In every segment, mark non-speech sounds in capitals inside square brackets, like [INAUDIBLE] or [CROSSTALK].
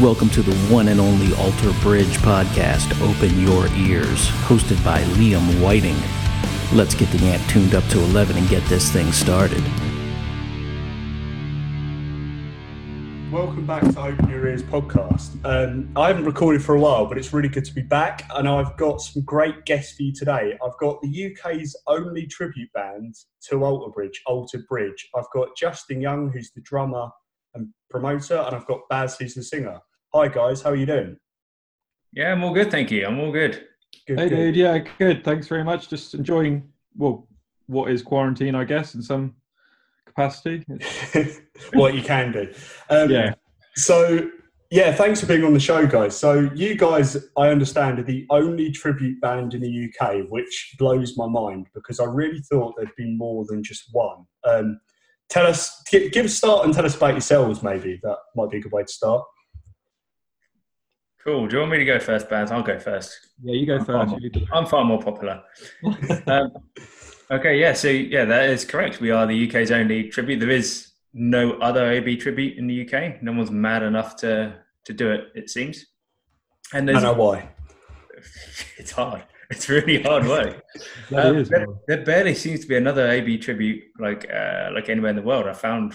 Welcome to the one and only Alter Bridge podcast, Open Your Ears, hosted by Liam Whiting. Let's get the amp tuned up to 11 and get this thing started. Welcome back to Open Your Ears podcast. Um, I haven't recorded for a while, but it's really good to be back. And I've got some great guests for you today. I've got the UK's only tribute band to Alter Bridge, Alter Bridge. I've got Justin Young, who's the drummer and promoter, and I've got Baz, who's the singer. Hi guys, how are you doing? Yeah, I'm all good, thank you. I'm all good. Good, Hey, good. dude. Yeah, good. Thanks very much. Just enjoying, well, what is quarantine, I guess, in some capacity. [LAUGHS] what you can do. Um, Yeah. So, yeah, thanks for being on the show, guys. So, you guys, I understand, are the only tribute band in the UK, which blows my mind because I really thought there'd be more than just one. Um, tell us, give a start and tell us about yourselves, maybe. That might be a good way to start. Cool. Do you want me to go first, Baz? I'll go first. Yeah, you go I'm first. far, You do. I'm far more popular. um, okay, yeah. So yeah, that is correct. We are the UK's only tribute. There is no other AB tribute in the UK. No one's mad enough to to do it. It seems. And I there's, know why. [LAUGHS] it's hard. It's really hard work. [LAUGHS] That Um, is, there, there barely seems to be another AB tribute like uh, like anywhere in the world. I found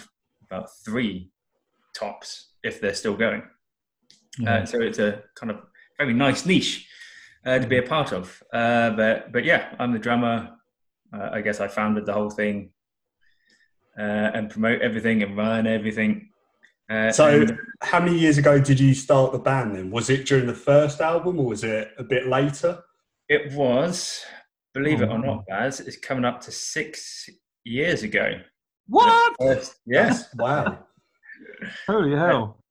about three tops if they're still going. Uh, so it's a kind of very nice niche uh, to be a part of. Uh, but but yeah, I'm the drummer. Uh, I guess I founded the whole thing uh, and promote everything and run everything. Uh, So, and how many years ago did you start the band then? Was it during the first album or was it a bit later? it was, believe it Oh, or not, Baz, it's coming up to six years ago. What? First- yeah. [LAUGHS] Wow. [LAUGHS] Holy hell.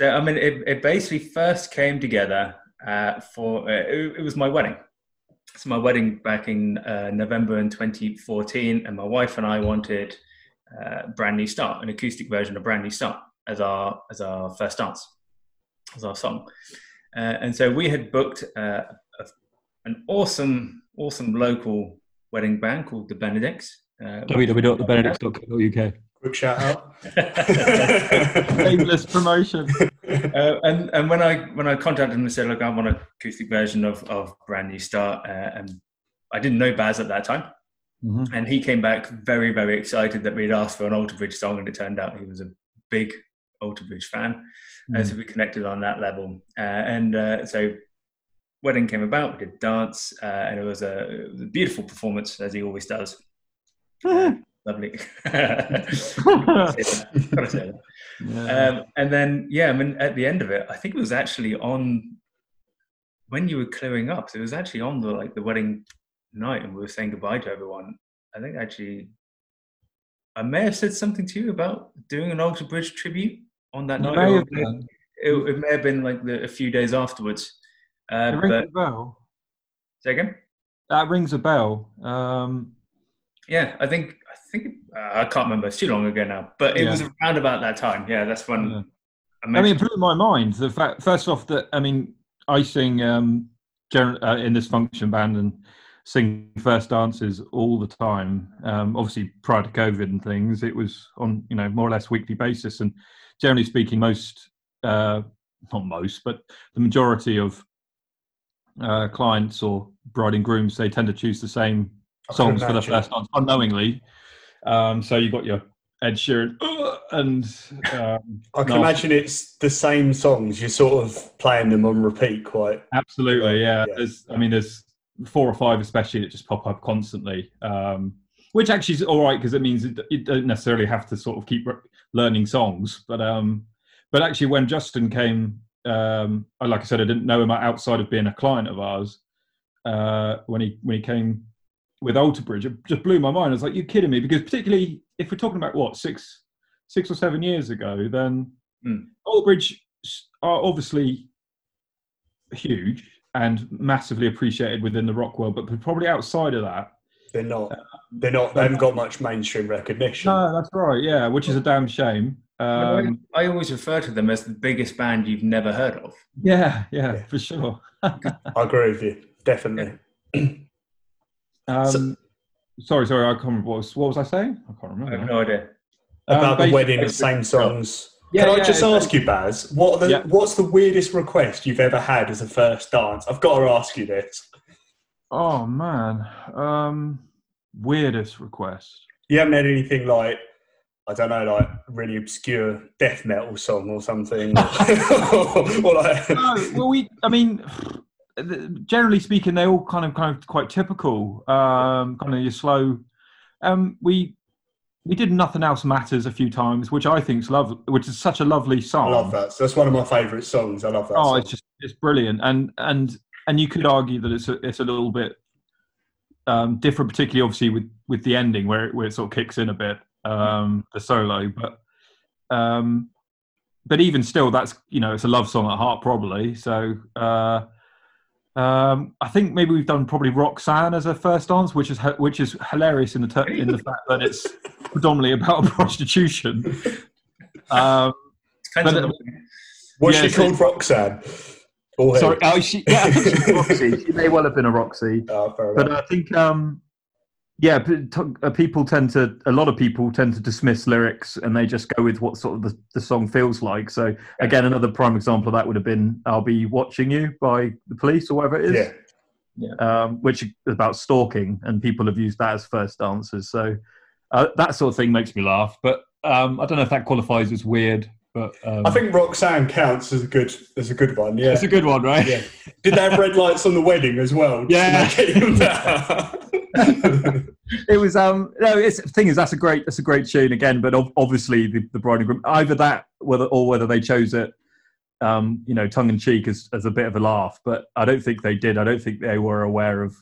So I mean, it, it basically first came together uh, for uh, it, it was my wedding. So my wedding back in uh, November in 2014, and my wife and I wanted uh, "Brand New Start," an acoustic version of "Brand New Start" as our as our first dance, as our song. Uh, and so we had booked uh, a, an awesome, awesome local wedding band called the Benedicts. Uh, www.thebenedicts.co.uk. Quick shout out. [LAUGHS] Shameless promotion. uh, and and when I when I contacted him and said, look, I want an acoustic version of of Brand New Start, uh, and I didn't know Baz at that time, Mhm. and he came back very very excited that we'd asked for an Alter Bridge song, and it turned out he was a big Alter Bridge fan, and so we connected on that level, uh, and uh, so. Wedding came about. We did dance, uh, and it was, a, it was a beautiful performance, as he always does. Lovely. Gotta say that. Gotta say that. Yeah. Um, and then, yeah, I mean, at the end of it, I think it was actually on when you were clearing up. So it was actually on the like the wedding night, and we were saying goodbye to everyone. I think actually, I may have said something to you about doing an Alter Bridge tribute on that You night. may have it, it may have been like the, a few days afterwards. Uh, It rings but a bell. say again. That rings a bell. Um, Yeah, I think I think uh, I can't remember. It's too long ago now, but it Yeah. was around about that time. Yeah, that's when Yeah. I I mean, it blew my mind. The fact, first off, that I mean, I sing um, uh, in this function band and sing first dances all the time. Um, obviously, prior to COVID and things, it was on you know more or less weekly basis. And generally speaking, most uh, not most, but the majority of uh, clients or bride and grooms they tend to choose the same songs for the first dance unknowingly. Um, so you got your Ed Sheeran "Uh," and um, I can No. imagine it's the same songs. You're sort of playing them on repeat quite. Absolutely, yeah. Yeah. There's, I mean, there's four or five especially that just pop up constantly, um, which actually is all right because it means you don't necessarily have to sort of keep re- learning songs. But um, but actually, when Justin came, um, like I said, I didn't know him outside of being a client of ours. Uh, when he when he came with Alter Bridge, it just blew my mind. I was like, "You're kidding me?" Because particularly if we're talking about what six six or seven years ago, then Hmm. Alter Bridge are obviously huge and massively appreciated within the rock world, but probably outside of that. They're not. They're not. They haven't got much mainstream recognition. No, that's right. Yeah, which is a damn shame. Um, I always refer to them as the biggest band you've never heard of. yeah, yeah, Yeah. for sure. [LAUGHS] I agree with you. Definitely. [CLEARS THROAT] Um, sorry, sorry, I can't remember what was, what was I saying? I can't remember. I have no idea. Um, About the wedding, the same songs. Yeah, Can I yeah, just it's- ask you, Baz, what the, Yeah. what's the weirdest request you've ever had as a first dance? I've got to ask you this. Oh man, um, weirdest request. You haven't had anything like, I don't know, like really obscure death metal song or something? [LAUGHS] [LAUGHS] or like, no, well, we. I mean, generally speaking, they're all kind of kind of quite typical. Um, kind of your slow. Um, we we did nothing else matters a few times, which I think is lovely, which is such a lovely song. I love that. So that's one of my favourite songs. I love that. Oh, song. it's just it's brilliant, and and and you could argue that it's a, it's a little bit um, different, particularly obviously with with the ending where it, where it sort of kicks in a bit, um, the solo, but um, but even still, that's you know it's a love song at heart, probably. So uh, um, I think maybe we've done probably Roxanne as a first dance, which is which is hilarious in the ter- in the fact that it's predominantly about prostitution. Um, Depends But- on the- What's yeah, she so- called? Roxanne. Or sorry, oh, she, yeah, I think she's a Roxy. She may well have been a Roxy. Oh, fair but enough. I think, um, yeah, uh, people tend to, a lot of people tend to dismiss lyrics and they just go with what sort of the, the song feels like. So, again, another prime example of that would have been I'll Be Watching You by the police or whatever it is, yeah. um, which is about stalking, and people have used that as first answers. So, uh, that sort of thing makes me laugh. But um, I don't know if that qualifies as weird, but um, I think Roxanne counts as a good as a good one. Yeah. it's a good one, right? yeah. Did they have red lights on the wedding as well? Yeah. [LAUGHS] make it even better? it was um no it's the thing is that's a great that's a great tune again but ob- obviously the, the bride and groom either that whether or whether they chose it um you know tongue in cheek as, as a bit of a laugh but i don't think they did i don't think they were aware of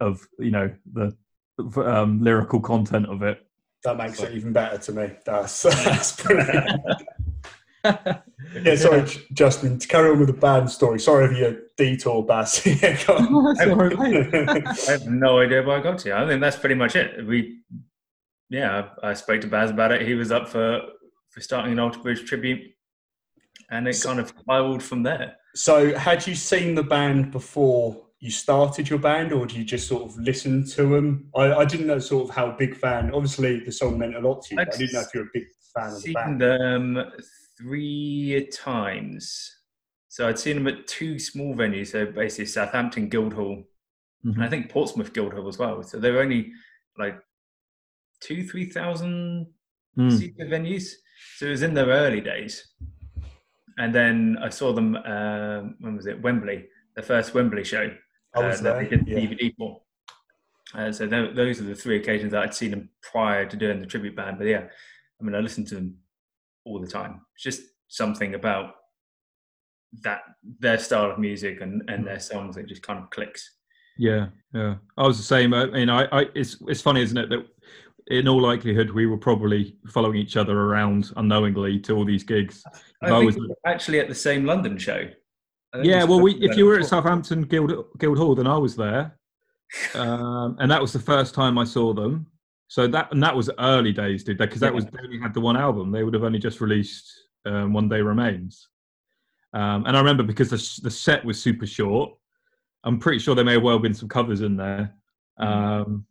of you know the um, lyrical content of it that makes it even better to me. That's [LAUGHS] that's brilliant. [LAUGHS] Yeah, sorry, J- Justin. To carry on with the band story. Sorry for your detour, Baz. [LAUGHS] yeah, go on. [LAUGHS] That's all right. [LAUGHS] I have no idea where I got to. I think that's pretty much it. We, yeah, I, I spoke to Baz about it. He was up for for starting an Alter Bridge tribute, and it kind of spiraled from there. so, had you seen the band before you started your band, or do you just sort of listen to them? I, I didn't know sort of how big fan. Obviously, the song meant a lot to you. But I didn't know if you're a big fan of the band. them three times. So I'd seen them at two small venues. So basically, Southampton Guildhall, and I think Portsmouth Guildhall as well. So they were only like two, three thousand Mm. seater venues. So it was in their early days. And then I saw them, um when was it? Wembley, the first Wembley show I was uh, that they did yeah. DVD for. Uh, so tho- those are the three occasions that I'd seen them prior to doing the tribute band. But yeah, I mean, I listened to them all the time. It's just something about that their style of music and, and their songs that just kind of clicks. Yeah, yeah. I was the same. I mean, I, I it's it's funny, isn't it, that in all likelihood we were probably following each other around unknowingly to all these gigs. I I was- actually at the same London show. Yeah, well, we, if you were at. Southampton Guild Guildhall, then I was there, [LAUGHS] um, and that was the first time I saw them. So that and that was early days, did dude, because that Yeah. was they only had the one album. They would have only just released um, One Day Remains, um, and I remember because the the set was super short. I'm pretty sure there may have well been some covers in there. Mm. Um,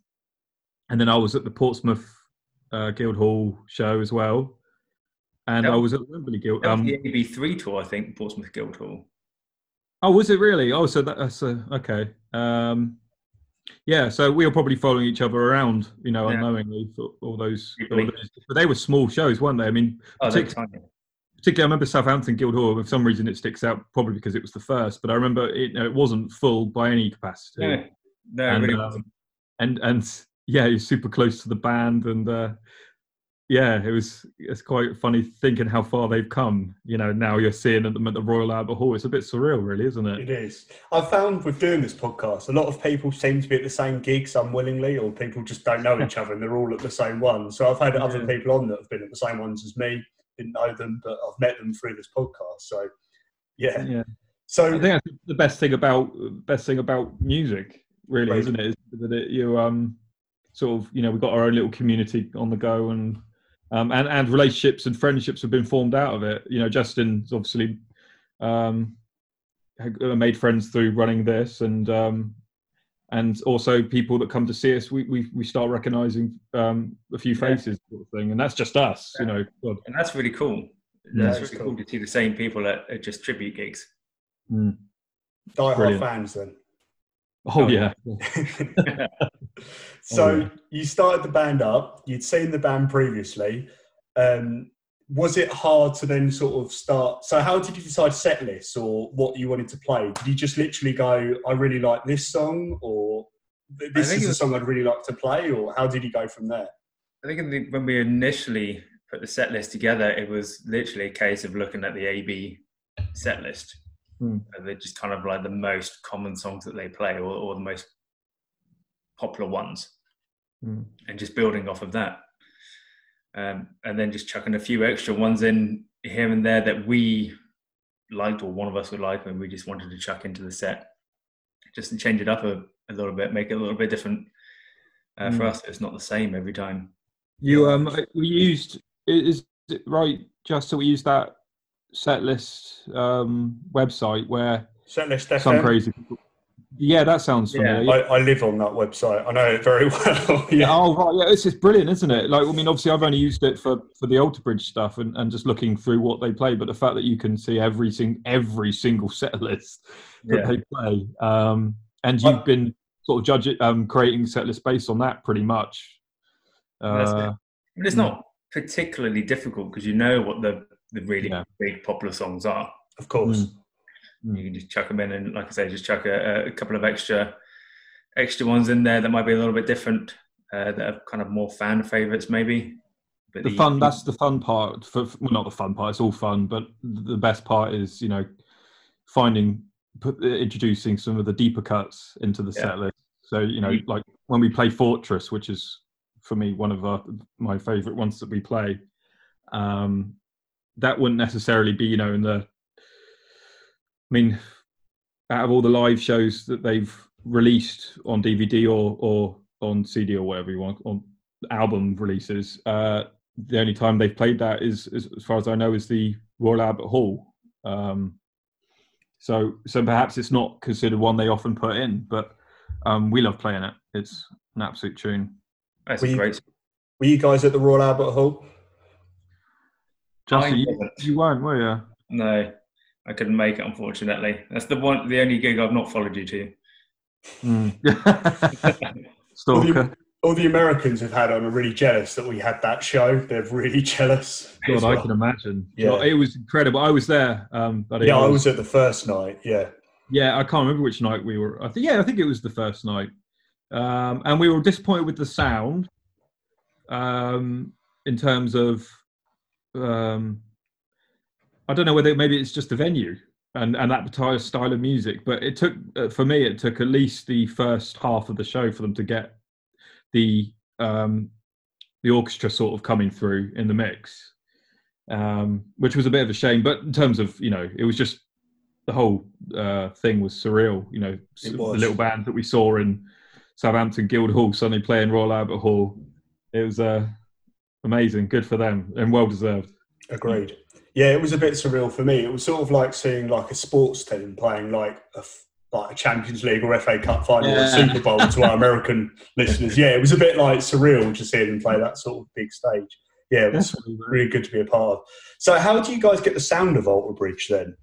and then I was at the Portsmouth uh, Guildhall show as well, and That I was- at Wembley Guild. That was Um, the AB3 tour, I think, Portsmouth Guildhall. Oh, was it really? Oh, so that- that's uh, okay. Um, yeah, so we were probably following each other around, you know, Yeah. unknowingly for all those, all those. But they were small shows, weren't they? I mean, Oh, they're Partic- tiny. particularly I remember Southampton Guildhall. For some reason, it sticks out, probably because it was the first. But I remember it, you know, it wasn't full by any capacity. No, no, and, really um, wasn't. and and yeah, you're super close to the band, and uh, yeah, it was it's quite funny thinking how far they've come. You know, now you're seeing them at the Royal Albert Hall. It's a bit surreal, really, isn't it? It is. I've found with doing this podcast, a lot of people seem to be at the same gigs unwillingly, or people just don't know each other and they're all at the same one. So I've had other people on that have been at the same ones as me, didn't know them, but I've met them through this podcast. So yeah. Yeah. So I think that's the best thing about best thing about music, really, Right. isn't it? Is that it, you um sort of you know we've got our own little community on the go, and um and and relationships and friendships have been formed out of it. You know, Justin's obviously um uh, made friends through running this, and um and also people that come to see us, we we, we start recognizing um a few Yeah. faces, sort of thing, and that's just us, you know. God. And that's really cool. that's That's really cool. cool to see the same people at, at just tribute gigs. Mm. Die hard fans then. Oh yeah. [LAUGHS] [LAUGHS] so Oh, yeah. you started the band up. You'd seen the band previously. Um, was it hard to then sort of start? So how did you decide set lists or what you wanted to play? Did you just literally go, "I really like this song," or "This is it a was- song I'd really like to play," or how did you go from there? I think in the, when we initially put the set list together, it was literally a case of looking at the AB set list. And They're just kind of like the most common songs that they play, or, or the most popular ones, Hmm. and just building off of that. Um, and then just chucking a few extra ones in here and there that we liked, or one of us would like, and we just wanted to chuck into the set, just to change it up a, a little bit, make it a little bit different. Uh, For Hmm. us, it's not the same every time. You um we used is it right just so we used that set list um website where Set list some crazy people yeah that sounds Yeah. familiar I, I live on that website. I know it very [LAUGHS] well. yeah. Oh right, yeah, it's just brilliant, isn't it? Like, I mean, obviously, I've only used it for for the Alter Bridge stuff and, and just looking through what they play. But the fact that you can see every sing every single set list that Yeah. they play, um, and you've been sort of judging, um, creating set list based on that, pretty much. Uh, I mean, it's not particularly difficult because you know what the, the really Yeah. big popular songs are. Of course. Mm. You can just chuck them in, and like I say, just chuck a, a couple of extra extra ones in there that might be a little bit different, uh, that are kind of more fan favorites, maybe. But the fun that's the fun part for well not the fun part it's all fun but the best part is you know finding put, introducing some of the deeper cuts into the Yeah. set list so you know You- like when we play fortress which is for me one of our, my favorite ones that we play um that wouldn't necessarily be you know in the i mean out of all the live shows that they've released on dvd or or on cd or whatever you want on album releases uh the only time they've played that is, is as far as I know, is the Royal Albert Hall. Um, so, so perhaps it's not considered one they often put in, but um, we love playing it. It's an absolute tune. that's Were a you- great. Were you guys at the Royal Albert Hall? Justin, you, wasn't. you weren't, were you? No, I couldn't make it, unfortunately. That's the one, the only gig I've not followed you to. Mm. [LAUGHS] Stalker. All the Americans have had on are really jealous that we had that show. They're really [LAUGHS] jealous. God, as I can imagine. Yeah. Well, it was incredible. I was there, um, but it Yeah, I was at the first night. Yeah. Yeah, I can't remember which night we were. I think yeah, I think it was the first night, um, and we were disappointed with the sound, um, in terms of, um, I don't know whether maybe it's just the venue and and that entire style of music, but it took uh, for me it took at least the first half of the show for them to get the um, the orchestra sort of coming through in the mix, um, which was a bit of a shame. But in terms of you know, it was just the whole uh, thing was surreal. You know, the little band that we saw in Southampton Guildhall suddenly playing Royal Albert Hall. It was uh, amazing, good for them, and well deserved. Agreed. Yeah, it was a bit surreal for me. It was sort of like seeing like a sports team playing like a f- like a Champions League or FA Cup final or Yeah. a Super Bowl to our American [LAUGHS] listeners. Yeah, it was a bit like surreal just seeing them play that sort of big stage. Yeah, it was Definitely. really good to be a part of. So, how do you guys get the sound of Alter Bridge then?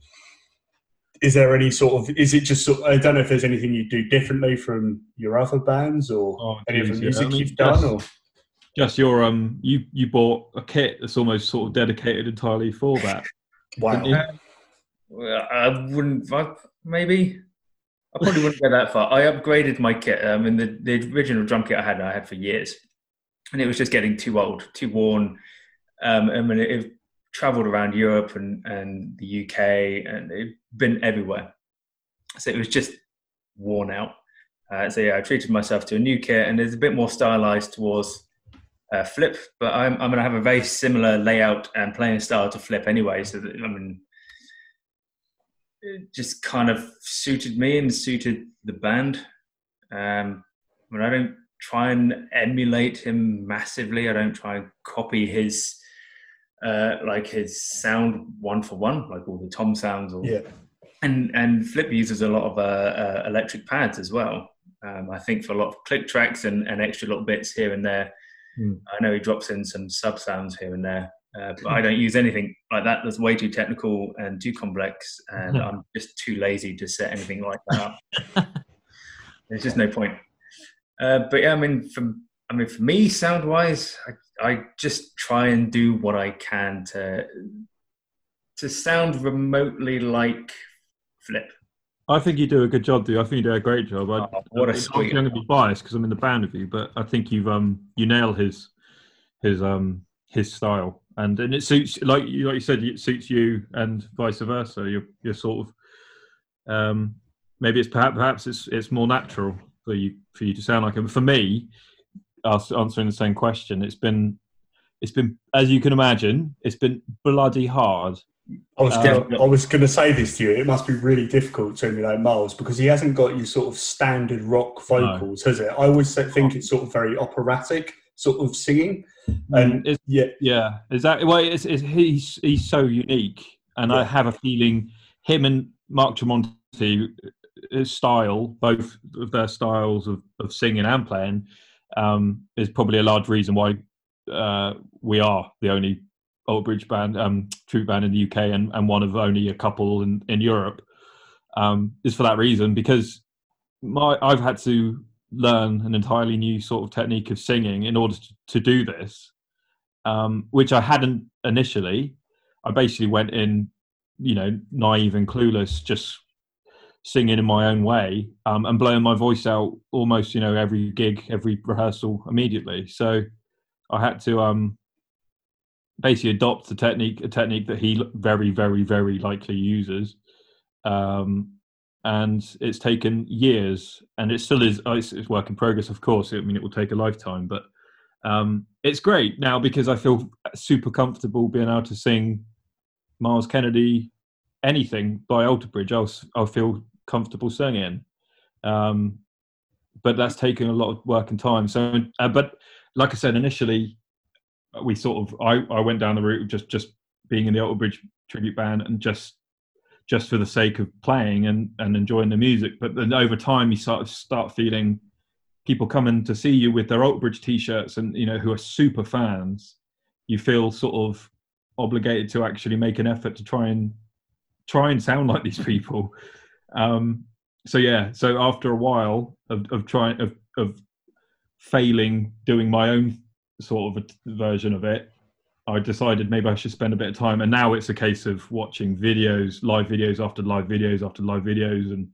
Is there any sort of? Is it just? Sort I don't know if there's anything you do differently from your other bands or Oh, any of the geez, yeah. music I mean, you've done. just- Or Just your um, you you bought a kit that's almost sort of dedicated entirely for that. [LAUGHS] wow, didn't you? Well, I wouldn't, maybe. I probably wouldn't go that far. I upgraded my kit. I mean, the, the original drum kit I had, I had for years, and it was just getting too old, too worn. Um, I mean, it, it travelled around Europe and, and the UK, and it been everywhere. So it was just worn out. Uh, so yeah, I treated myself to a new kit, and it's a bit more stylized towards uh, Flip. But I'm, I'm going to have a very similar layout and playing style to Flip anyway. So that, I mean, it just kind of suited me and suited the band. Um, I mean, I don't try and emulate him massively. I don't try and copy his uh, like his sound one for one, like all the tom sounds. Or, yeah, and and Flip uses a lot of uh, uh, electric pads as well. Um, I think for a lot of click tracks and, and extra little bits here and there. Hmm. I know he drops in some sub sounds here and there, Uh, but I don't use anything like that. That's way too technical and too complex, and I'm just too lazy to set anything like that up. [LAUGHS] There's just no point. Uh, but yeah, I mean, for I mean, for me, sound wise, I, I just try and do what I can to to sound remotely like Flip. I think you do a good job, dude. I think you do a great job. I, Oh, what a I'm sweet- going to be biased because I'm in the band with you, but I think you've um you nail his his um his style, and and it suits like you like you said it suits you, and vice versa. You're you're sort of um maybe it's perhaps perhaps it's it's more natural for you for you to sound like him. For me, answering the same question, it's been it's been as you can imagine, it's been bloody hard I was Um, gonna, I was going to say this to you. It must be really difficult to emulate Myles because he hasn't got your sort of standard rock vocals, has it? I always think it's sort of very operatic sort of singing, and It's- yeah, Yeah, exactly. Well, it's, it's, he's he's so unique, and I have a feeling him and Mark Tremonti, style, both of their styles of, of singing and playing, um, is probably a large reason why uh, we are the only Old Bridge band, um, true band in the UK, and, and one of only a couple in in Europe. Um, is for that reason because my I've had to learn an entirely new sort of technique of singing in order to, to do this um, which I hadn't initially. I basically went in, you know, naive and clueless, just singing in my own way um, and blowing my voice out almost, you know, every gig, every rehearsal immediately. So I had to um, basically adopts the technique, a technique that he very, very, very likely uses. Um, and it's taken years, and it still is. oh, It's, it's work in progress, of course. I mean, it will take a lifetime, but um, it's great now because I feel super comfortable being able to sing Myles Kennedy, anything by Alter Bridge. I'll, I'll feel comfortable singing. Um, but that's taken a lot of work and time. So, uh, but like I said initially, we sort of I, I went down the route of just just being in the Alter Bridge tribute band and just just for the sake of playing and, and enjoying the music. But then over time, you sort of start feeling people coming to see you with their Alter Bridge t-shirts and you know who are super fans. You feel sort of obligated to actually make an effort to try and try and sound like these people. [LAUGHS] Um, so yeah, so after a while of, of trying of, of failing doing my own sort of a version of it, I decided maybe I should spend a bit of time. And now it's a case of watching videos, live videos after live videos after live videos, and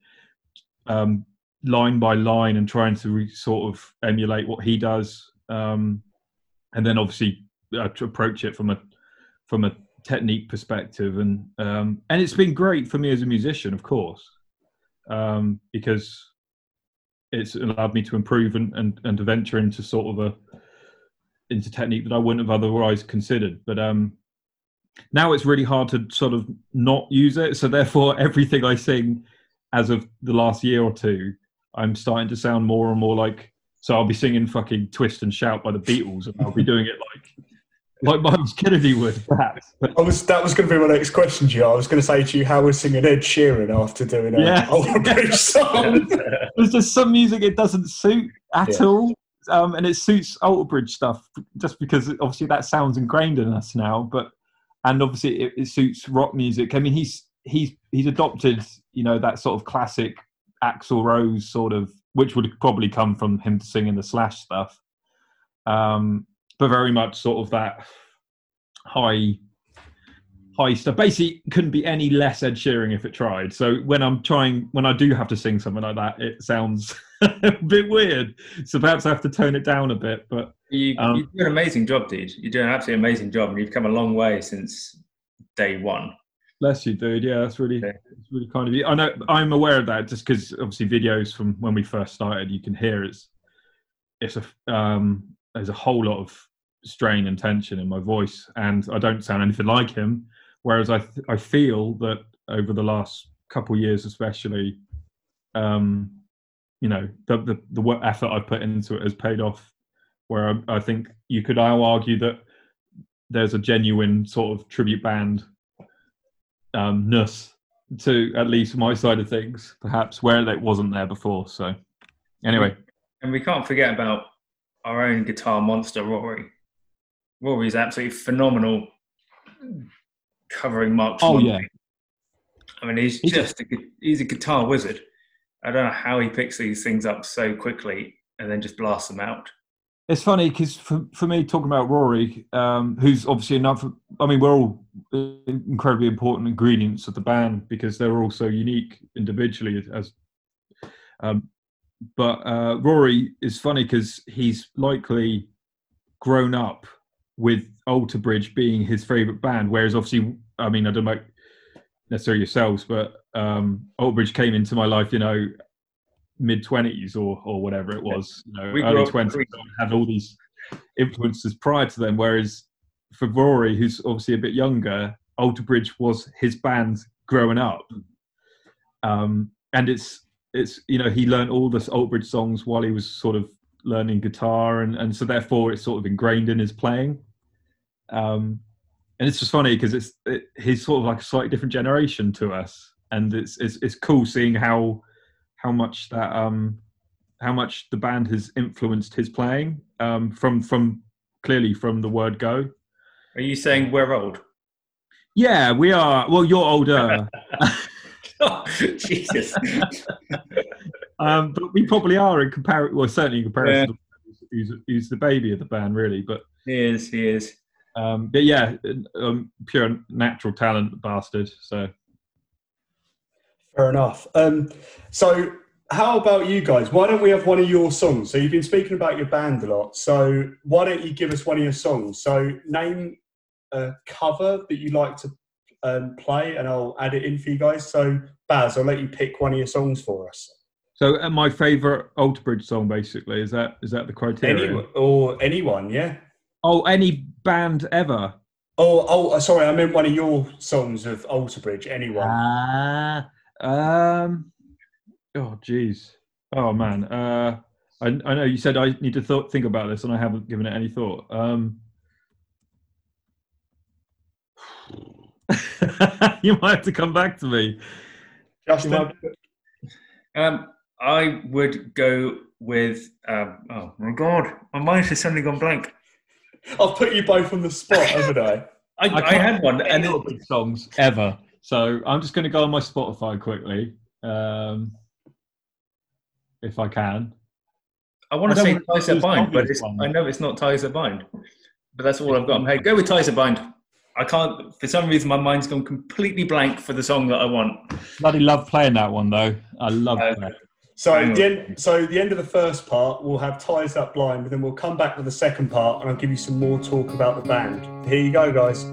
um, line by line, and trying to re- sort of emulate what he does. Um, and then obviously uh, to approach it from a from a technique perspective, and um, and it's been great for me as a musician, of course, um, because it's allowed me to improve and, and, and to venture into sort of a into technique that I wouldn't have otherwise considered. But um, now it's really hard to sort of not use it. So therefore, [LAUGHS] everything I sing as of the last year or two, I'm starting to sound more and more like. So I'll be singing fucking "Twist and Shout" by the Beatles, and I'll be doing it like like Myles Kennedy would, perhaps. But I was that was going to be my next question to you. I was going to say to you how was singing Ed Sheeran after doing a Yeah. Bridge song. there's just some music it doesn't suit at Yeah. all. Um, and it suits Alter Bridge stuff just because obviously that sounds ingrained in us now. But and obviously it, it suits rock music. I mean, he's he's he's adopted you know that sort of classic Axl Rose sort of, which would probably come from him singing the Slash stuff. Um, but very much sort of that high high stuff. Basically, couldn't be any less Ed Sheeran if it tried. So when I'm trying, when I do have to sing something like that, it sounds [LAUGHS] a bit weird. So perhaps I have to tone it down a bit. But You, Um, you do an amazing job, dude. You're doing an absolutely amazing job, and you've come a long way since day one. bless you, dude. Yeah, that's really, it's really kind of you. I know I'm aware of that just because obviously videos from when we first started, you can hear it's it's a um, there's a whole lot of strain and tension in my voice, and I don't sound anything like him. Whereas I th- I feel that over the last couple of years, especially, um, you know, the the, the work effort I put into it has paid off. Where I, I think you could now argue that there's a genuine sort of tribute band um, ness to at least my side of things, perhaps where it wasn't there before. So, anyway, And we can't forget about our own guitar monster, Rory. Rory's absolutely phenomenal covering Mark. Oh, yeah. I mean, he's He's just a, he's a guitar wizard. I don't know how he picks these things up so quickly and then just blasts them out. It's funny because for, for me, talking about Rory, um, who's obviously another, I mean, we're all incredibly important ingredients of the band because they're all so unique individually. As, um, but uh, Rory is funny because he's likely grown up with Alter Bridge being his favourite band, whereas obviously, I mean, I don't know necessarily yourselves, but um, Alter Bridge came into my life, you know, mid twenties or or whatever it was, you know, We early twenties. Had all these influences prior to them, whereas for Rory, who's obviously a bit younger, Alter Bridge was his band growing up, um, and it's it's you know he learned all the Alter Bridge songs while he was sort of learning guitar, and and so therefore it's sort of ingrained in his playing. Um, and it's just funny because it's it, he's sort of like a slightly different generation to us, and it's it's it's cool seeing how how much that um how much the band has influenced his playing um from from clearly from the word go. Are you saying we're old? Yeah, we are. Well, you're older, oh, [LAUGHS] Jesus. [LAUGHS] um, but we probably are in comparison. Well, certainly in comparison. to Who's, who's the baby of the band, really? But he is, he is. Um, but yeah, um, pure natural talent, bastard. So Fair enough. Um, so, how about you guys? Why don't we have one of your songs? So, you've been speaking about your band a lot. So, why don't you give us one of your songs? So, name a cover that you like to um, play, and I'll add it in for you guys. So, Baz, I'll let you pick one of your songs for us. So uh, my favourite Alter Bridge song, basically, is that is that the criteria? Any, or anyone, yeah. Oh, any band ever? Oh, oh, sorry, I meant one of your songs of Alter Bridge. Anyone? Ah, um, oh, jeez. Oh man, uh, I, I know you said I need to th- think about this, and I haven't given it any thought. Um, [LAUGHS] you might have to come back to me. Justin. Um, I would go with. Um, oh my god, my mind has suddenly gone blank. I've put you both on the spot, haven't I? [LAUGHS] I, I, can't had one, and it, any big songs ever. So I'm just going to go on my Spotify quickly, um, if I can. I want to don't say want Ties That Bind, but it's, I know it's not Ties That Bind. But that's all I've got in my head. Go with Ties That Bind. I can't. For some reason, my mind's gone completely blank for the song that I want. Bloody love playing that one though. I love Uh, that. So Hang the end, so the end of the first part, we'll have Ties That Bind, but then we'll come back with the second part, and I'll give you some more talk about the band. Here you go, guys.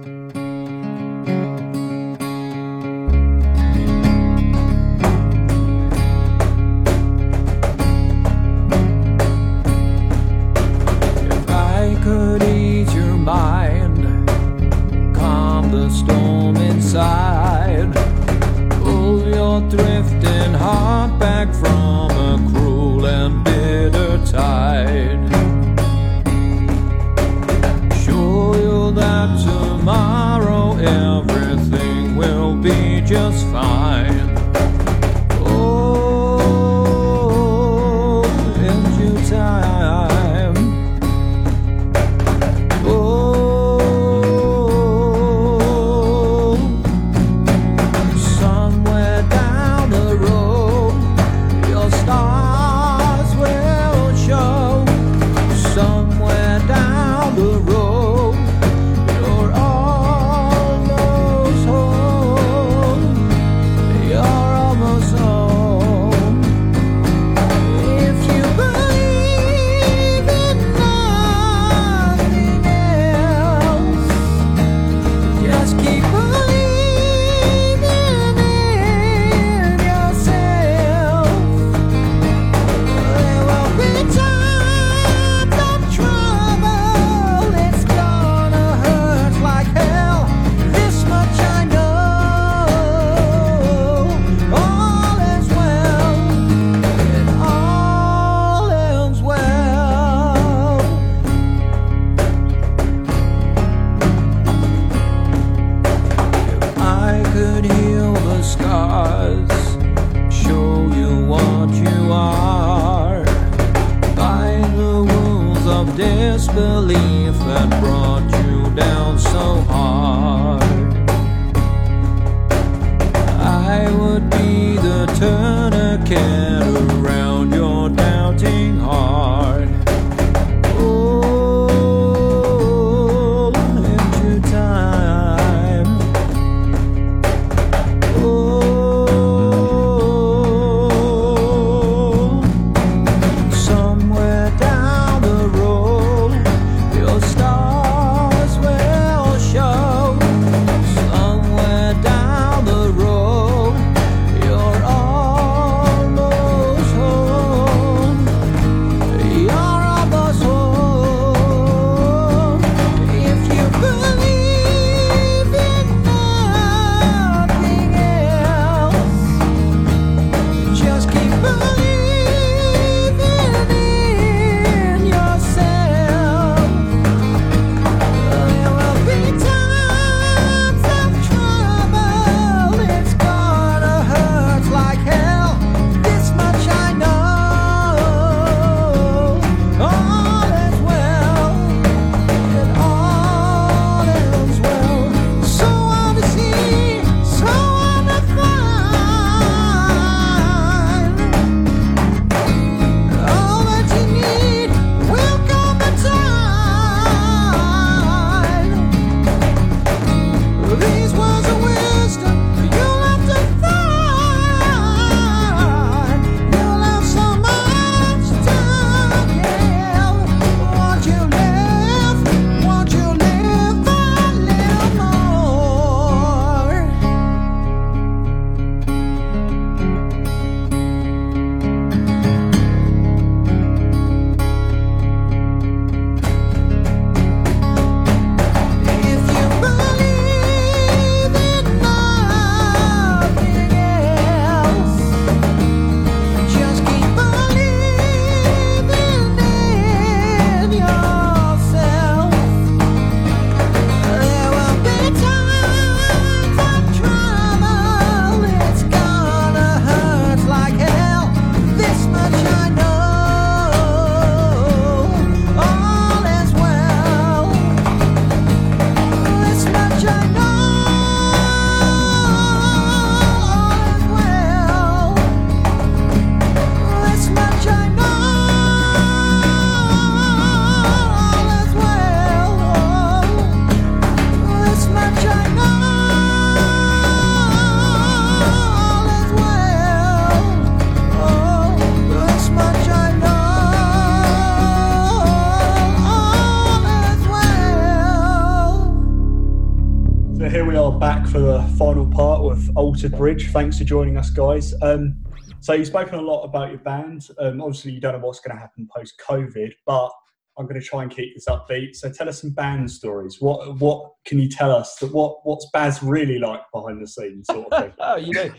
With Altered Bridge. Thanks for joining us, guys. Um, so you've spoken a lot about your band. Um, obviously, you don't know what's going to happen post COVID, but I'm going to try and keep this upbeat. So tell us some band stories. What what can you tell us that what what's Baz really like behind the scenes, sort of thing? [LAUGHS] Oh, you don't,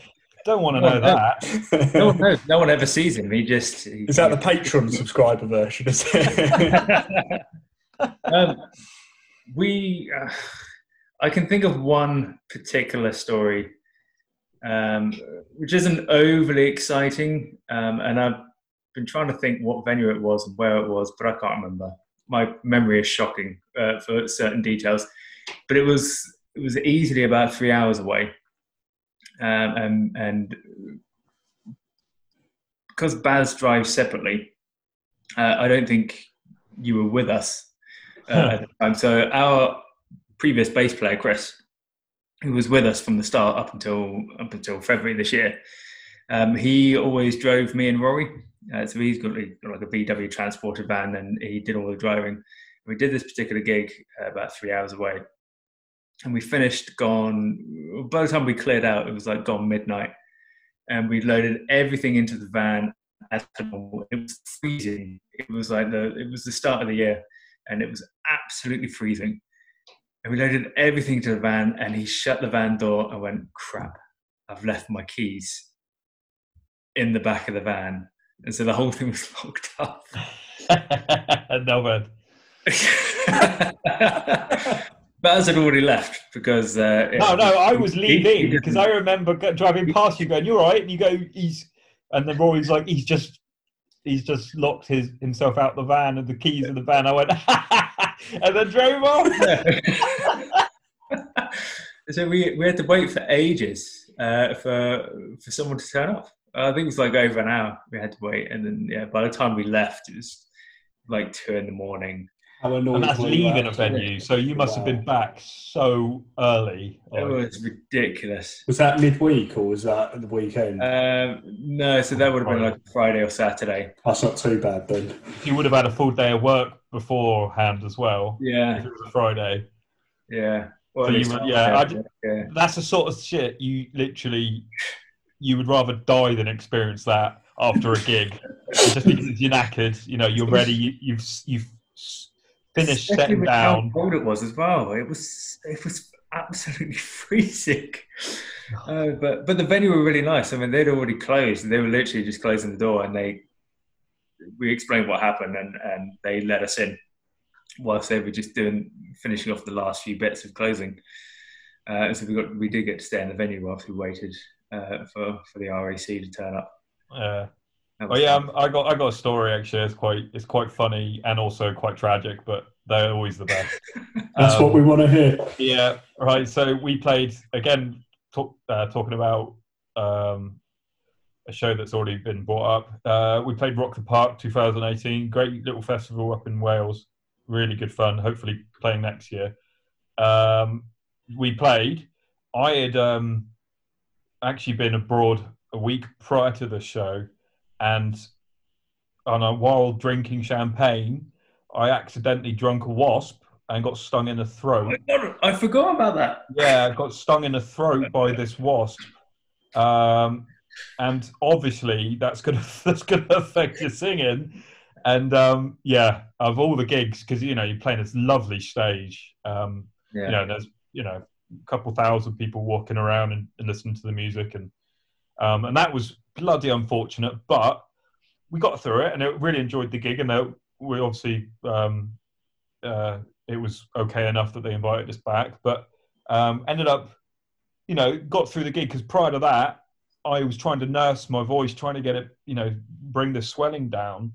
don't want to know that. No one, knows. no one ever sees him. He just. He, Is that the Patreon subscriber version? Is it? [LAUGHS] um, we, uh, I can think of one particular story, um, which isn't overly exciting, um, and I've been trying to think what venue it was and where it was, but I can't remember. My memory is shocking uh, for certain details, but it was it was easily about three hours away, um, and and because Baz drives separately, uh, I don't think you were with us uh, at the time. So our previous bass player, Chris, who was with us from the start up until up until February this year, um, he always drove me and Rory. Uh, so he's got like got like a VW transporter van, and he did all the driving. We did this particular gig uh, about three hours away, and we finished gone. By the time we cleared out, it was like gone midnight, and we loaded everything into the van as. It was freezing. It was like the it was the start of the year, and it was absolutely freezing. And we loaded everything to the van, and he shut the van door and went, "Crap, I've left my keys in the back of the van." And so the whole thing was [LAUGHS] locked up. [LAUGHS] no man. Baz had already left because uh, No, no, I was leaving because I remember driving past you going, "You're right," and you go, "He's," and then Rory's like, "He's just he's just locked his himself out the van and the keys in the van. I went, [LAUGHS] and then drove off. [LAUGHS] so we, we had to wait for ages uh, for for someone to turn up. I think it was like over an hour we had to wait, and then yeah, by the time we left, it was like two in the morning. How annoying And that's were you leaving a actually? venue, so you must have been back so early. It Like, was ridiculous. Was that midweek or was that the weekend? Um, no, so that would have been like Friday or Saturday. That's not too bad then. you would have had a full day of work beforehand as well. Yeah, If it was a Friday. yeah. Well, So you least yeah, I did- yeah. That's the sort of shit you literally you would rather die than experience that after a gig. [LAUGHS] Just because you're knackered, you know, you're ready, you, you've you've finished Especially setting with how cold it was as well. It was it was absolutely [LAUGHS] freezing. [SIGHS] Uh, but but the venue were really nice. I mean, they'd already closed. They were literally just closing the door, and they we explained what happened, and and they let us in whilst they were just doing finishing off the last few bits of closing. Uh, so we got we did get to stay in the venue whilst we waited uh, for for the RAC to turn up. Uh, oh yeah, fun. um, I got I got a story actually. It's quite it's quite funny and also quite tragic, but they're always the best. [LAUGHS] That's Um, what we want to hear. Yeah, right. So we played again, talk, uh, talking about um, a show that's already been brought up. Uh, we played Rock the Park 2018, great little festival up in Wales, really good fun. Hopefully, playing next year. Um, we played. I had um, actually been abroad a week prior to the show, and on a while drinking champagne, I accidentally drunk a wasp and got stung in the throat. I forgot about that. Yeah, I got stung in the throat by this wasp, um, and obviously that's gonna [LAUGHS] that's gonna affect your singing. And um, yeah, of all the gigs, because you know you're playing this lovely stage, um, Yeah. you know, there's you know a couple thousand people walking around and, and listening to the music, and um, and that was bloody unfortunate, but we got through it, and I really enjoyed the gig, and uh, we obviously um, uh, it was okay enough that they invited us back, but um, ended up, you know, got through the gig because prior to that, I was trying to nurse my voice, trying to get it, you know, bring the swelling down.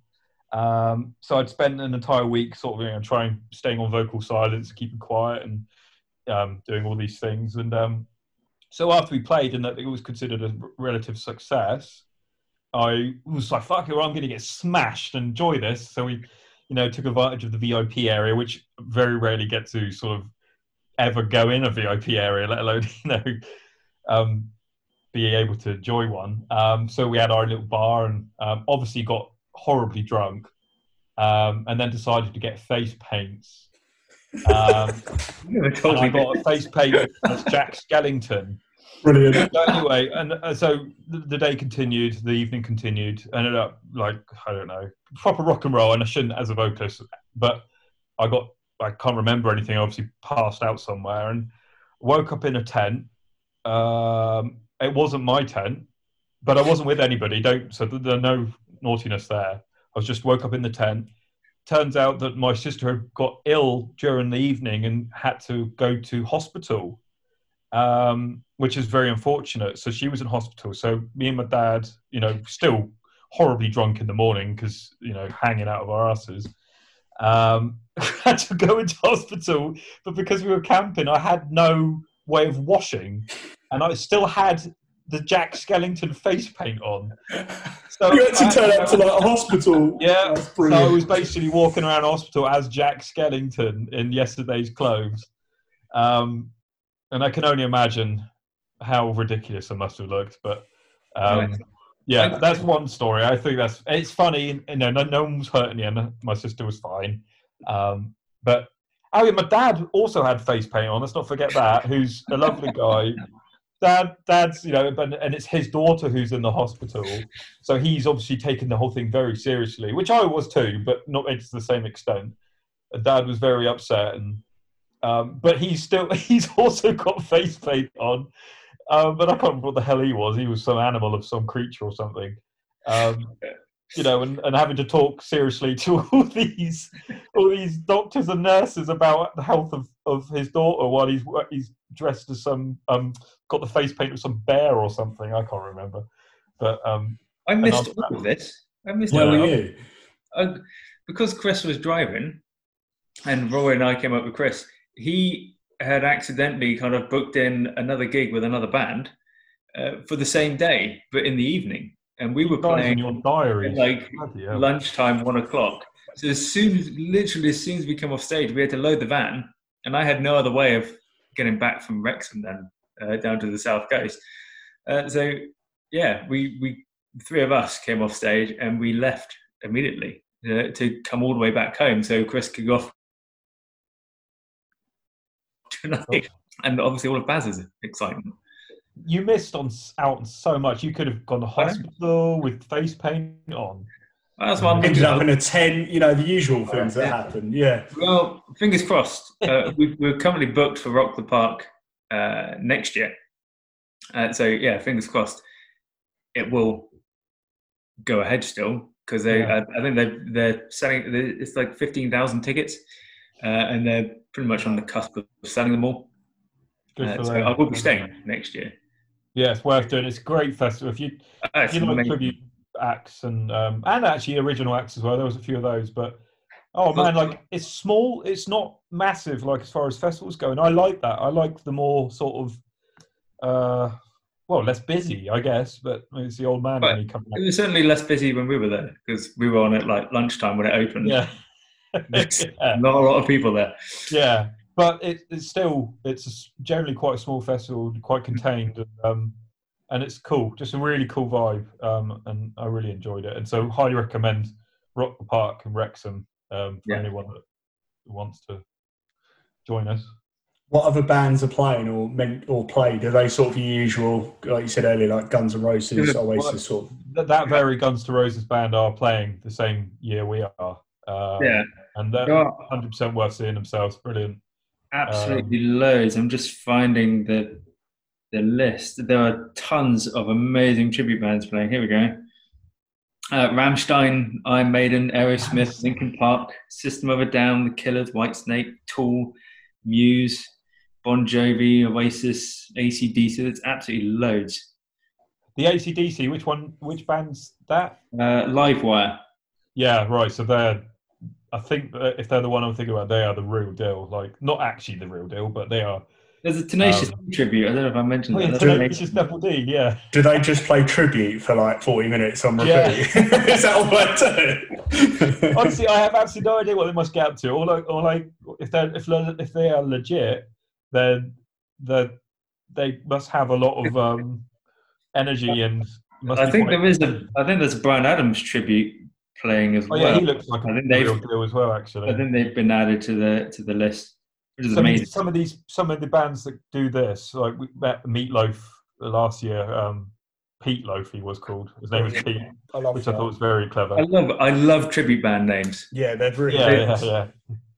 Um, so I'd spent an entire week sort of, you know, trying, staying on vocal silence, keeping quiet, and um, doing all these things. And um, so after we played, and that it was considered a relative success, I was like, "Fuck it, well, I'm going to get smashed and enjoy this." So we, you know, took advantage of the VIP area, which very rarely get to sort of ever go in a VIP area, let alone [LAUGHS] you know um, be able to enjoy one. Um, so we had our little bar, and um, obviously got horribly drunk, um, and then decided to get face paints. Um, [LAUGHS] I got a face paint as Jack Skellington. Brilliant. So anyway, and uh, so the, the day continued, the evening continued. Ended up like I don't know, proper rock and roll, and I shouldn't as a vocalist, but I got I can't remember anything. I obviously passed out somewhere and woke up in a tent. Um, it wasn't my tent, but I wasn't with anybody. Don't so there's no naughtiness there. I was just woke up in the tent. Turns out that my sister had got ill during the evening and had to go to hospital um, which is very unfortunate. So she was in hospital. So me and my dad, you know, still horribly drunk in the morning because you know hanging out of our asses, um, [LAUGHS] had to go into hospital. But because we were camping, I had no way of washing, and I still had the Jack Skellington face paint on. So You had to I- turn up to like a hospital. yeah, so I was basically walking around hospital as Jack Skellington in yesterday's clothes. Um, and I can only imagine how ridiculous I must have looked. But um, yeah, that's one story. I think that's it's funny. You know, no, no one was hurt in the end. My sister was fine. Um, but oh yeah, my dad also had face paint on. Let's not forget that. Who's a lovely guy. [LAUGHS] Dad, dad's you know, but and it's his daughter who's in the hospital, so he's obviously taken the whole thing very seriously, which I was too, but not to the same extent. And Dad was very upset, and um, but he's still [LAUGHS] he's also got face paint on, um, but I can't remember what the hell he was. He was some animal of some creature or something. Um, you know, and, and having to talk seriously [LAUGHS] to all these all these doctors and nurses about the health of, of his daughter while he's he's dressed as some um got the face paint of some bear or something. I can't remember, but um, I missed I'm- all of this. I missed Where were you? Uh, because Chris was driving, and Roy and I came up with Chris. He had accidentally kind of booked in another gig with another band uh, for the same day, but in the evening, and we were Guys in playing your diary. like Bloody lunchtime, one o'clock. So as soon as, literally as soon as we come off stage, we had to load the van, and I had no other way of getting back from Wrexham then uh, down to the south coast. Uh, so yeah, we we three of us came off stage and we left immediately uh, to come all the way back home, so Chris could go off [LAUGHS] tonight. And obviously, all of Baz's excitement. You missed on out on so much. You could have gone to hospital with face paint on. That's what I'm Ended up in a 10, you know, the usual things that happen. Yeah. Well, fingers crossed. Uh, [LAUGHS] we, we're currently booked for Rock the Park uh, next year. Uh, so, yeah, fingers crossed. It will go ahead still because they. Yeah. I, I think they're, they're selling. It's like fifteen thousand tickets, uh, and they're pretty much on the cusp of selling them all. Uh, so. I will be staying next year. Yeah, it's worth doing. It's a great festival. If you Uh, if you like tribute acts and um, and actually original acts as well. There was a few of those, but oh man, like it's small. It's not massive. Like as far as festivals go, and I like that. I like the more sort of uh, well, less busy, I guess. But it's the old man Right. coming It was certainly less busy when we were there because we were on at like lunchtime when it opened. Yeah. [LAUGHS] [LAUGHS] Yeah. Not a lot of people there. yeah but it, it's still it's generally quite a small festival quite contained and, um, and it's cool just a really cool vibe um, and i really enjoyed it and so highly recommend rock the park and wrexham um, for Yeah. anyone that wants to join us What other bands are playing or meant or played? Are they sort of your usual, like you said earlier, like Guns N' Roses, Yeah, Oasis, sort of? that, that very Guns N' Roses band are playing the same year we are um, Yeah. and they're 100% worth seeing themselves brilliant absolutely loads. I'm just finding the the list. There are tons of amazing tribute bands playing. Here we go. Uh, Rammstein, Iron Maiden, Aerosmith, Linkin Park, System of a Down, The Killers, Whitesnake, Tool, Muse, Bon Jovi, Oasis, ACDC. There's absolutely loads. the acdc which one which band's that Uh, Livewire. Yeah, right. So they're, I think if they're the one I'm thinking about, they are the real deal. Like, not actually the real deal, but they are. There's a Tenacious Um, tribute. I don't know if I mentioned Oh, that. yeah, That's Tenacious amazing. Double D, yeah. Do they just play tribute for like 40 minutes on repeat? Yeah. [LAUGHS] Is that all they do? Honestly, I have absolutely no idea what they must get up to. All I, all I, if they're, if they're, if they are legit, then they they must have a lot of um, energy and. Must I think there is a. I think there's a Bryan Adams tribute playing as Oh well. yeah, he looks like I a think they've- real deal as well. Actually, I think they've been added to the to the list, which is some, of amazing. these, some of these some of the bands that do this like we met meatloaf last year um pete loaf he was called his name was pete I love which i thought was very clever I love I love tribute band names. Yeah, they're really yeah yeah yeah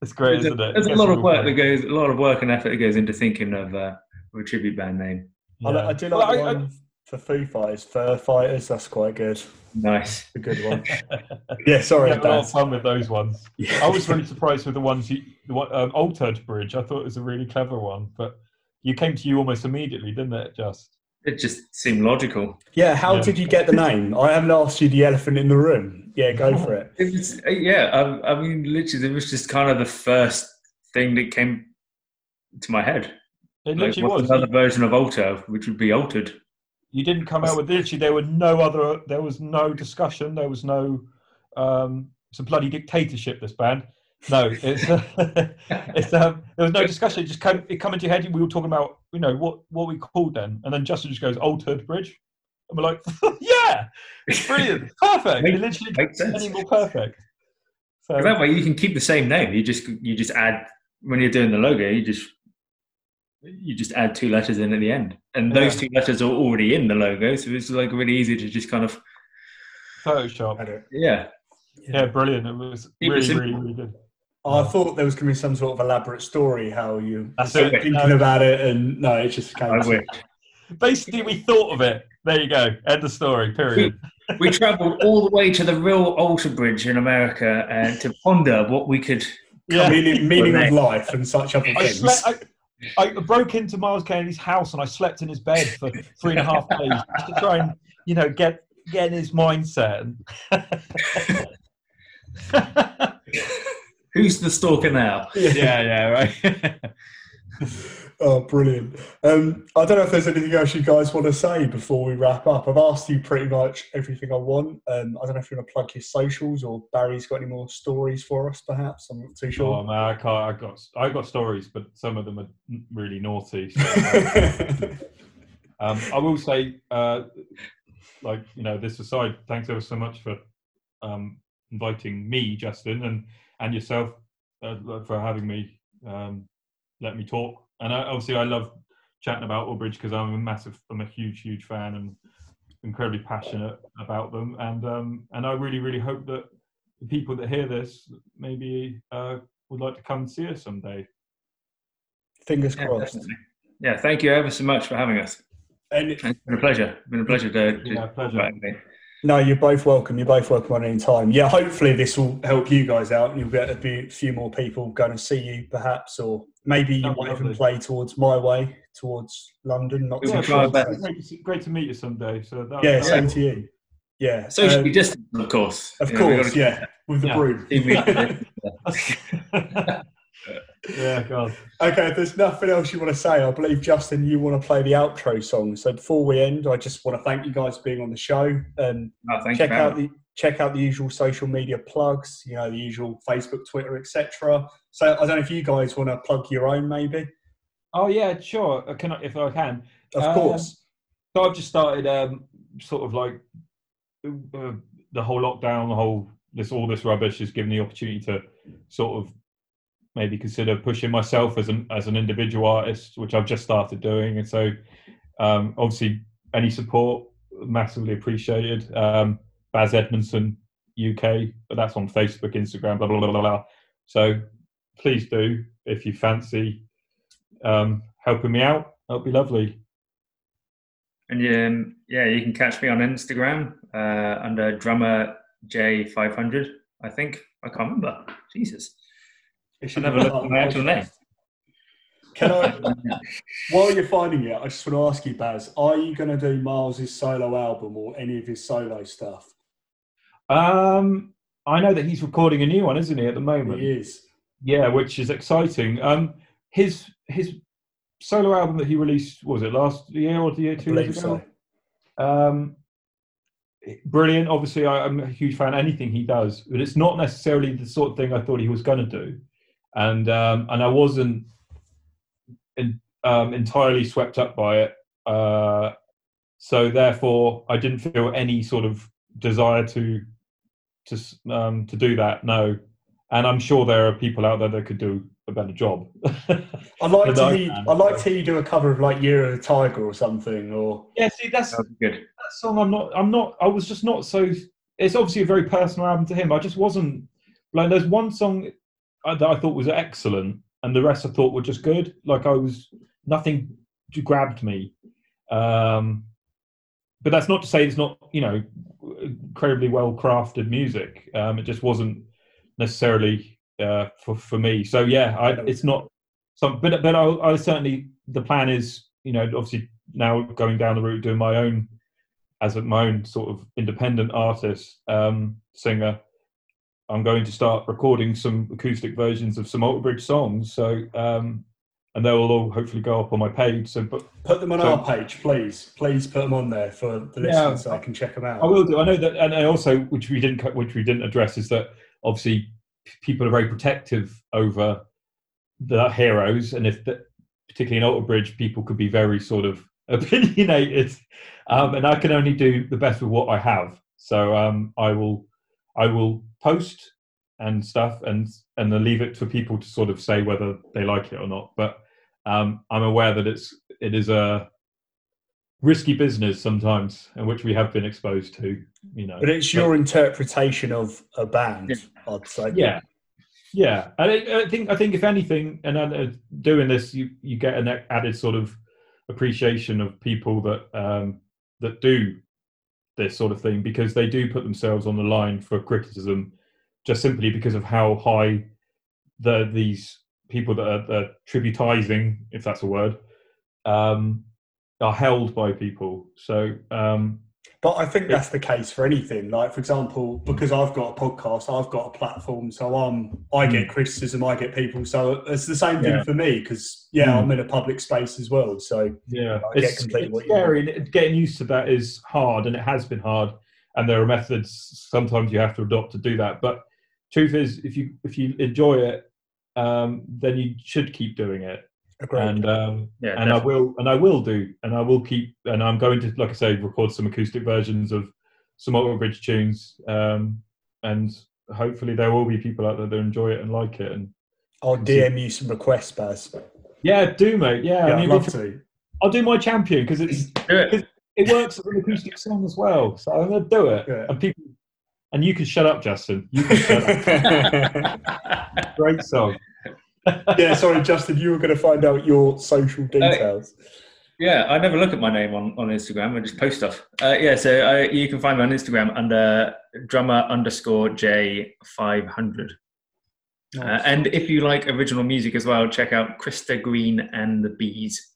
it's great There's, a, isn't it there's a lot of real work that goes, a lot of work and effort that goes into thinking of, uh, of a tribute band name. I, Yeah. I do Well, like the I- I- one for Foo Fighters, Fur Fighters. That's quite good. Nice. A good one. [LAUGHS] Yeah, sorry, we had a lot of fun with those ones Yeah. i was really surprised with the ones you the one um, altered bridge i thought it was a really clever one but you came to you almost immediately didn't it just It just seemed logical. Yeah, how Yeah. did you get the name? I haven't asked you the elephant in the room. Yeah, go for it. It was uh, yeah. I, I mean, literally, it was just kind of the first thing that came to my head. it Like, literally what's was another version of Alter, which would be altered. You didn't come out with literally there were no other there was no discussion. There was no um it's a bloody dictatorship this band. No it's [LAUGHS] it's um there was no discussion. It just came it come into your head. We were talking about you know what what we called then. And then justin just goes altered bridge. And we're like [LAUGHS] yeah it's brilliant. [LAUGHS] Perfect. It literally Makes sense. any more perfect. So that way, you can keep the same name. You just you just add when you're doing the logo. You just you just add two letters in at the end, and those two letters are already in the logo. So it's like really easy to just kind of photoshop Had it. yeah. yeah brilliant it was Keep it really really really good I thought there was going to be some sort of elaborate story how you That's were it. thinking about it, and no, it just came. I to- wish. basically we thought of it there you go end of story period we travelled all the way to the real Alter Bridge in America and to ponder what we could. yeah Meaning, meaning of life and such other I, things. slept, I, I broke into Myles Kennedy's house and I slept in his bed for three and a half days just to try and, you know, get getting his mindset. Who's the stalker now? [LAUGHS] yeah, yeah, right. [LAUGHS] Oh, brilliant. Um, I don't know if there's anything else you guys want to say before we wrap up. I've asked you pretty much everything I want. Um, I don't know if you want to plug your socials or Barry's got any more stories for us, perhaps. I'm not too sure. oh sure. man, I can't. I got I got stories, but some of them are really naughty. So, [LAUGHS] um, I will say, uh, like you know, this aside, thanks ever so much for um, inviting me, Justin, and and yourself uh, for having me. Um, let me talk. And I, obviously, I love chatting about Alter Bridge because I'm a massive, I'm a huge, huge fan and incredibly passionate about them. And um, and I really, really hope that the people that hear this maybe uh, would like to come and see us someday. Fingers Yeah, crossed. definitely. Yeah, thank you ever so much for having us. And It's been a pleasure. It's been a pleasure to, to Yeah, pleasure. About it. no, you're both welcome. You're both welcome on any time. Yeah, hopefully this will help you guys out and you'll get a be- few more people going to see you, perhaps, or maybe you That'd might even play towards my way, towards London. Not We too will sure. try our best. Great to, great to meet you someday. So that, Yeah, that- same to you. Yeah. Socially um, distant, of course. Of You course, yeah, with the Yeah. broom. [LAUGHS] [LAUGHS] [LAUGHS] keep it- yeah, God. Okay, if there's nothing else you want to say, I believe Justin, you want to play the outro song. So before we end, I just want to thank you guys for being on the show. Um, Oh, thank check you. out the check out the usual social media plugs. You know, the usual Facebook, Twitter, etc. So I don't know if you guys want to plug your own, maybe. Oh yeah, sure. I Can if I can? Of Um, course. So I've just started, um, sort of like uh, the whole lockdown, the whole this all this rubbish has given the opportunity to sort of maybe consider pushing myself as an as an individual artist, which I've just started doing. And so, um, obviously, any support massively appreciated. Um, Baz Edmondson UK, but that's on Facebook, Instagram, blah blah blah blah. blah. So please do if you fancy um, helping me out. That'd be lovely. And um, yeah, you can catch me on Instagram uh, under drummer J500, I think. I can't remember. Jesus. It should never be looked at my actual name. Can I, [LAUGHS] while you're finding it, I just want to ask you, Baz, are you going to do Myles's solo album or any of his solo stuff? Um, I know that he's recording a new one, isn't he, at the moment? He is. Yeah, which is exciting. Um, his his solo album that he released was it last year or the year two years ago? so. Um, brilliant. Obviously, I, I'm a huge fan of anything he does, but it's not necessarily the sort of thing I thought he was going to do, and um, and I wasn't in, um, entirely swept up by it. Uh, so therefore, I didn't feel any sort of desire to to um, to do that. No, and I'm sure there are people out there that could do a better job. I'd like [LAUGHS] to I hear, I'd like to hear you do a cover of like Year of the Tiger or something, or yeah, see, that's That good. that song I'm not I'm not I was just not so it's obviously a very personal album to him. I just wasn't like there's one song That I thought was excellent and the rest I thought were just good. Like I was nothing grabbed me. Um but that's not to say it's not, you know, incredibly well crafted music. Um it just wasn't necessarily uh for for me. So yeah, I it's not some but but I, I certainly the plan is, you know, obviously now going down the route doing my own as a, my own sort of independent artist um, singer i'm going to start recording some acoustic versions of some Alter Bridge songs so um, and they will all hopefully go up on my page so but put them on So- our page, please. Please put them on there for the Yeah. listeners so I can check them out. i will do i know that and I also which we didn't which we didn't address is that obviously people are very protective over the heroes and if the, particularly in Alter Bridge people could be very sort of [LAUGHS] opinionated um, and i can only do the best with what i have so um, i will i will post and stuff and and then leave it for people to sort of say whether they like it or not. But um, i'm aware that it's it is a risky business sometimes in which we have been exposed to you know. But it's your interpretation of a band, I'd say. yeah. Yeah. I, think- I think i think if anything and uh, doing this you you get an added sort of appreciation of people that um that do this sort of thing because they do put themselves on the line for criticism just simply because of how high the these people that are, tributizing if that's a word um are held by people. So um But I think that's the case for anything. Like, for example, because I've got a podcast, I've got a platform, so um, I get criticism, I get people. So it's the same thing. Yeah. for me because yeah, Mm. I'm in a public space as well. So Yeah, I get it's, completely it's what you mean. scary. and Getting used to that is hard, and it has been hard. And there are methods sometimes you have to adopt to do that. But truth is, if you if you enjoy it, um, then you should keep doing it. Agreed. And um, Yeah, and I will and I will do, and I will keep, and I'm going to, like I say, record some acoustic versions of some Alter Bridge tunes, um, and hopefully there will be people out there that enjoy it and like it. And I'll DM you some requests, Baz. yeah, do mate. Yeah, Yeah, I I'd love to. I'll do my champion because it's it. it works as an acoustic song as well. So I'm gonna do it. Yeah. And people and you can shut up, Justin. You can shut up. [LAUGHS] Great song. Yeah, sorry, Justin, you were going to find out your social details. Yeah, I never look at my name on, on Instagram. I just post stuff. Uh, yeah, so uh, you can find me on Instagram under drummer underscore J five hundred. Uh, and if you like original music as well, check out Krista Green and the Bees.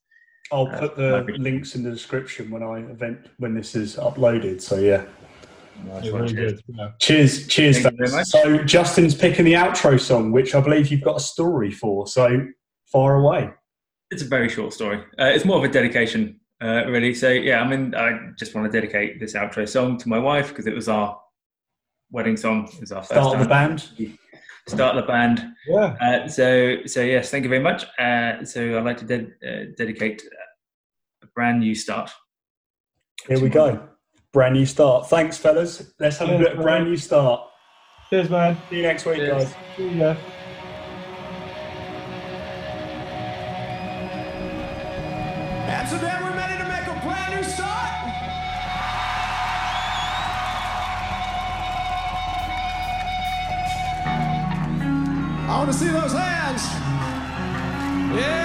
I'll put the links in the description when I event when this is uploaded. So yeah. Nice one, really cheers. good. Yeah. Cheers, cheers. Thank you very fellas. So Justin's picking the outro song, which I believe you've got a story for. So far away. It's a very short story. Uh, it's more of a dedication, uh, really. So yeah, I mean, I just want to dedicate this outro song to my wife because it was our wedding song. It was our first Start of the band. Start of the band. Yeah. Uh, so, so yes, thank you very much. Uh, so, I'd like to ded- uh, dedicate a brand new start. Here we go. Brand new start. Thanks, fellas. Let's have a bit of brand bye. new start. Cheers, man. See you next week, Cheers. guys. See ya. And so then we're ready to make a brand new start. I want to see those hands. Yeah. Yeah.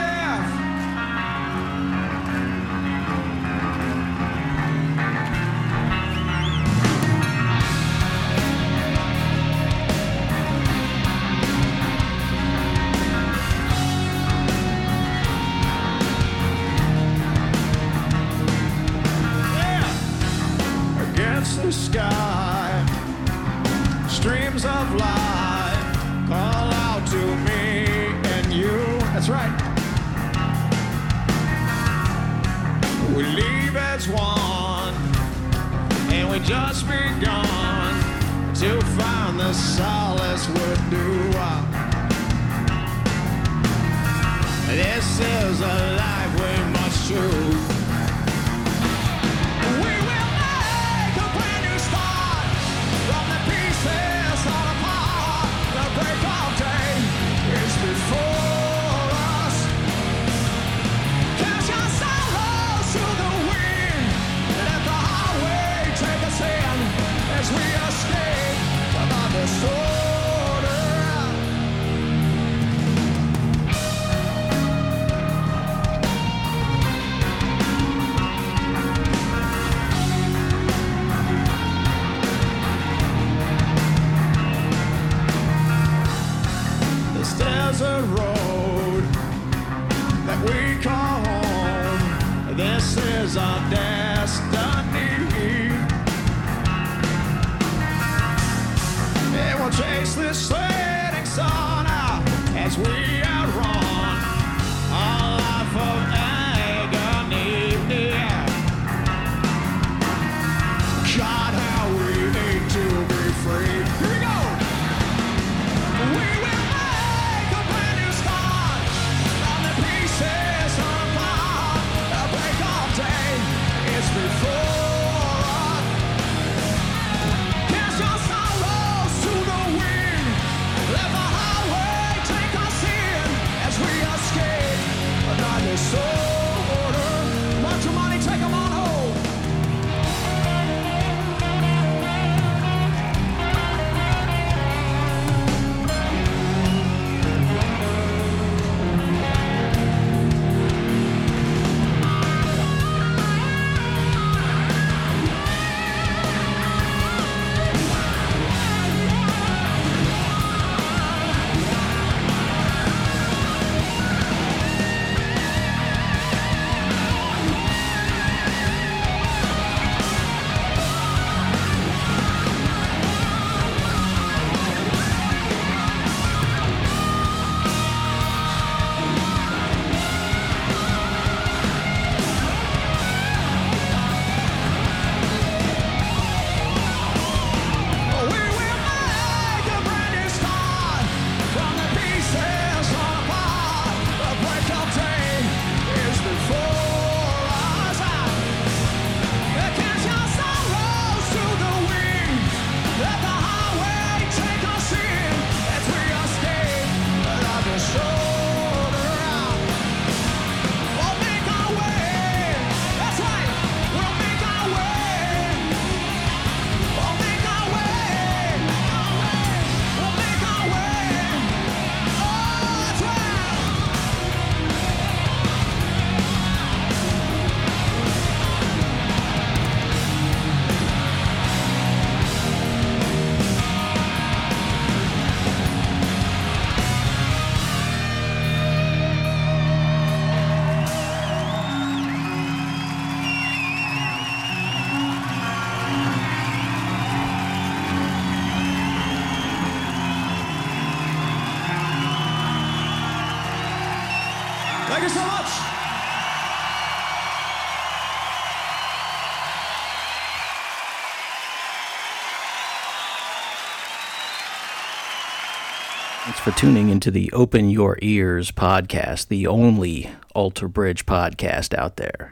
This setting sun as we for tuning into the Open Your Ears podcast, the only Alter Bridge podcast out there.